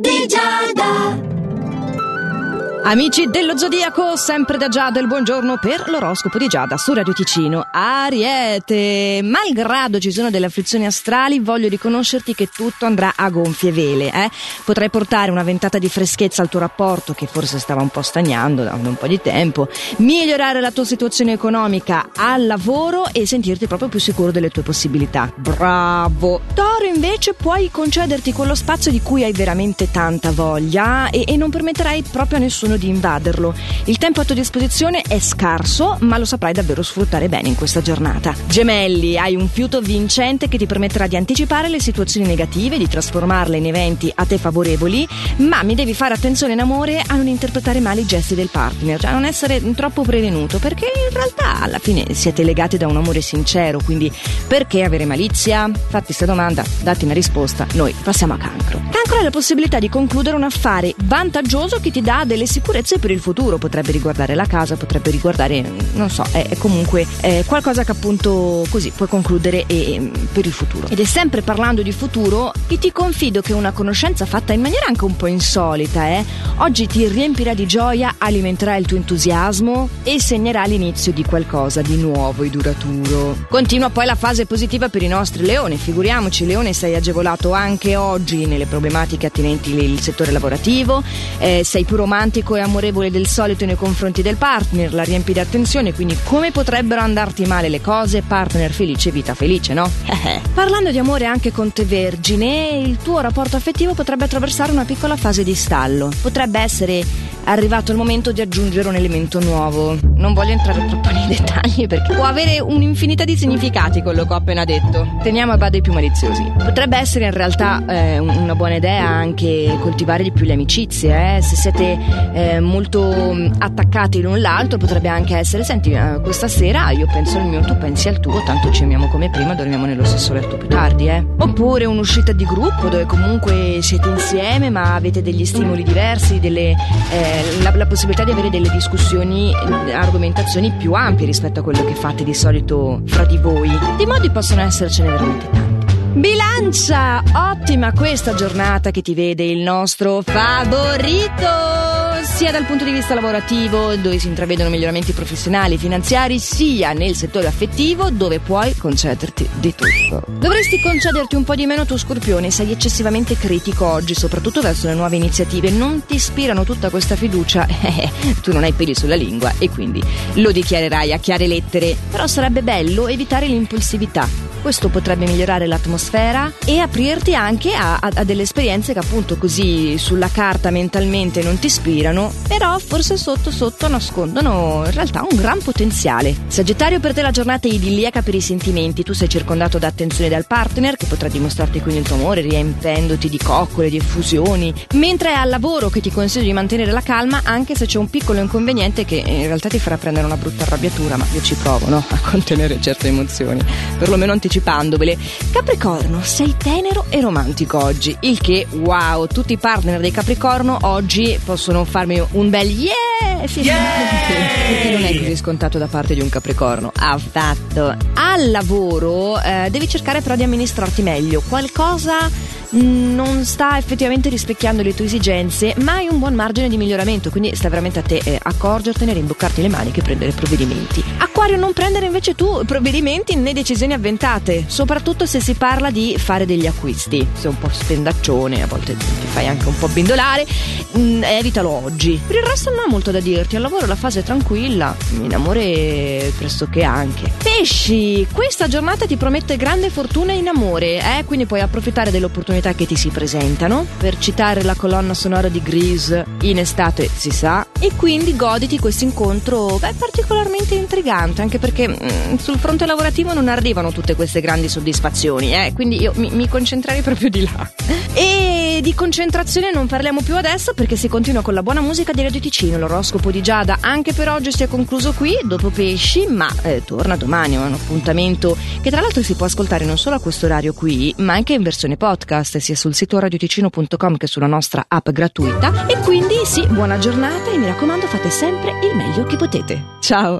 di Giada. Amici dello Zodiaco, sempre da Giada il buongiorno per l'oroscopo di Giada su Radio Ticino. Ariete, malgrado ci sono delle afflizioni astrali, voglio riconoscerti che tutto andrà a gonfie vele. Eh? Potrai portare una ventata di freschezza al tuo rapporto, che forse stava un po' stagnando da un po' di tempo, migliorare la tua situazione economica al lavoro e sentirti proprio più sicuro delle tue possibilità. Bravo! Toro invece puoi concederti quello spazio di cui hai veramente tanta voglia e, e non permetterai proprio a nessuno di invaderlo. Il tempo a tua disposizione è scarso, ma lo saprai davvero sfruttare bene in questa giornata. Gemelli, hai un fiuto vincente che ti permetterà di anticipare le situazioni negative, di trasformarle in eventi a te favorevoli, ma mi devi fare attenzione in amore a non interpretare male i gesti del partner, cioè a non essere troppo prevenuto, perché in realtà alla fine siete legati da un amore sincero, quindi perché avere malizia? Fatti questa domanda, datti una risposta, noi passiamo a cancro. Cancro è la possibilità di concludere un affare vantaggioso che ti dà delle sicurezze per il futuro, potrebbe riguardare la casa, potrebbe riguardare, non so, è, è comunque è qualcosa che appunto così puoi concludere e, per il futuro. Ed è sempre parlando di futuro che ti confido che una conoscenza fatta in maniera anche un po' insolita, eh, oggi ti riempirà di gioia, alimenterà il tuo entusiasmo e segnerà l'inizio di qualcosa di nuovo e duraturo. Continua poi la fase positiva per i nostri leoni, figuriamoci, leone sei agevolato anche oggi nelle problematiche attinenti al settore lavorativo, eh, sei più romantico e amorevole del solito nei confronti del partner, la riempi di attenzione, quindi come potrebbero andarti male le cose? Partner felice, vita felice, no? Parlando di amore anche con te vergine, il tuo rapporto affettivo potrebbe attraversare una piccola fase di stallo. Potrebbe essere arrivato il momento di aggiungere un elemento nuovo. Non voglio entrare troppo nei dettagli perché può avere un'infinità di significati quello che ho appena detto. Teniamo a bada i più maliziosi. Potrebbe essere in realtà eh, una buona idea anche coltivare di più le amicizie. Eh? Se siete eh, molto attaccati l'un l'altro, potrebbe anche essere: senti, eh, questa sera io penso al mio, tu pensi al tuo, tanto ci amiamo come prima, dormiamo nello stesso letto più tardi. Eh? Oppure un'uscita di gruppo dove comunque siete insieme ma avete degli stimoli diversi, delle eh, la, la, possibilità di avere delle discussioni, argomentazioni più ampie rispetto a quello che fate di solito fra di voi. Di modi possono essercene veramente tanti. Bilancia! Ottima questa giornata che ti vede il nostro favorito! Sia dal punto di vista lavorativo, dove si intravedono miglioramenti professionali e finanziari, sia nel settore affettivo, dove puoi concederti di tutto. Dovresti concederti un po' di meno tuo scorpione, sei eccessivamente critico oggi, soprattutto verso le nuove iniziative, non ti ispirano tutta questa fiducia, eh, tu non hai peli sulla lingua e quindi lo dichiarerai a chiare lettere, però sarebbe bello evitare l'impulsività. Questo potrebbe migliorare l'atmosfera e aprirti anche a, a, a delle esperienze che appunto così sulla carta mentalmente non ti ispirano però forse sotto sotto nascondono in realtà un gran potenziale. Sagittario per te la giornata è idilliaca per i sentimenti, tu sei circondato da attenzione dal partner che potrà dimostrarti quindi il tuo amore riempendoti di coccole, di effusioni, mentre è al lavoro che ti consiglio di mantenere la calma anche se c'è un piccolo inconveniente che in realtà ti farà prendere una brutta arrabbiatura, ma io ci provo no? a contenere certe emozioni, perlomeno anticipandovele. Capricorno, sei tenero e romantico oggi, il che wow, tutti i partner dei Capricorno oggi possono farmi un bel yeah! Finalmente! Perché non è così scontato da parte di un capricorno. Affatto. Al lavoro eh, devi cercare però di amministrarti meglio. Qualcosa non sta effettivamente rispecchiando le tue esigenze, ma hai un buon margine di miglioramento, quindi sta veramente a te eh, accorgertene, rimboccarti le maniche e prendere provvedimenti. Acquario, non prendere invece tu provvedimenti né decisioni avventate, soprattutto se si parla di fare degli acquisti. Sei un po' spendaccione, a volte ti fai anche un po' bindolare, mh, mm, evitalo oggi. Per il resto non ho molto da dirti, al lavoro la fase è tranquilla, in amore pressoché anche. Pesci, questa giornata ti promette grande fortuna in amore, eh? quindi puoi approfittare dell'opportunità opportunità che ti si presentano, per citare la colonna sonora di Grease, in estate si sa, e quindi goditi questo incontro particolarmente intrigante, anche perché mh, mm, sul fronte lavorativo non arrivano tutte queste grandi soddisfazioni, eh? quindi io mi, mi concentrerei proprio di là. E di concentrazione non parliamo più adesso perché si continua con la buona musica di Radio Ticino, l'oroscopo di Giada anche per oggi si è concluso qui, dopo pesci, ma eh, torna domani, è un appuntamento che tra l'altro si può ascoltare non solo a questo orario qui, ma anche in versione podcast podcast sia sul sito radioticino.com che sulla nostra app gratuita. E quindi sì, buona giornata e mi raccomando fate sempre il meglio che potete. Ciao!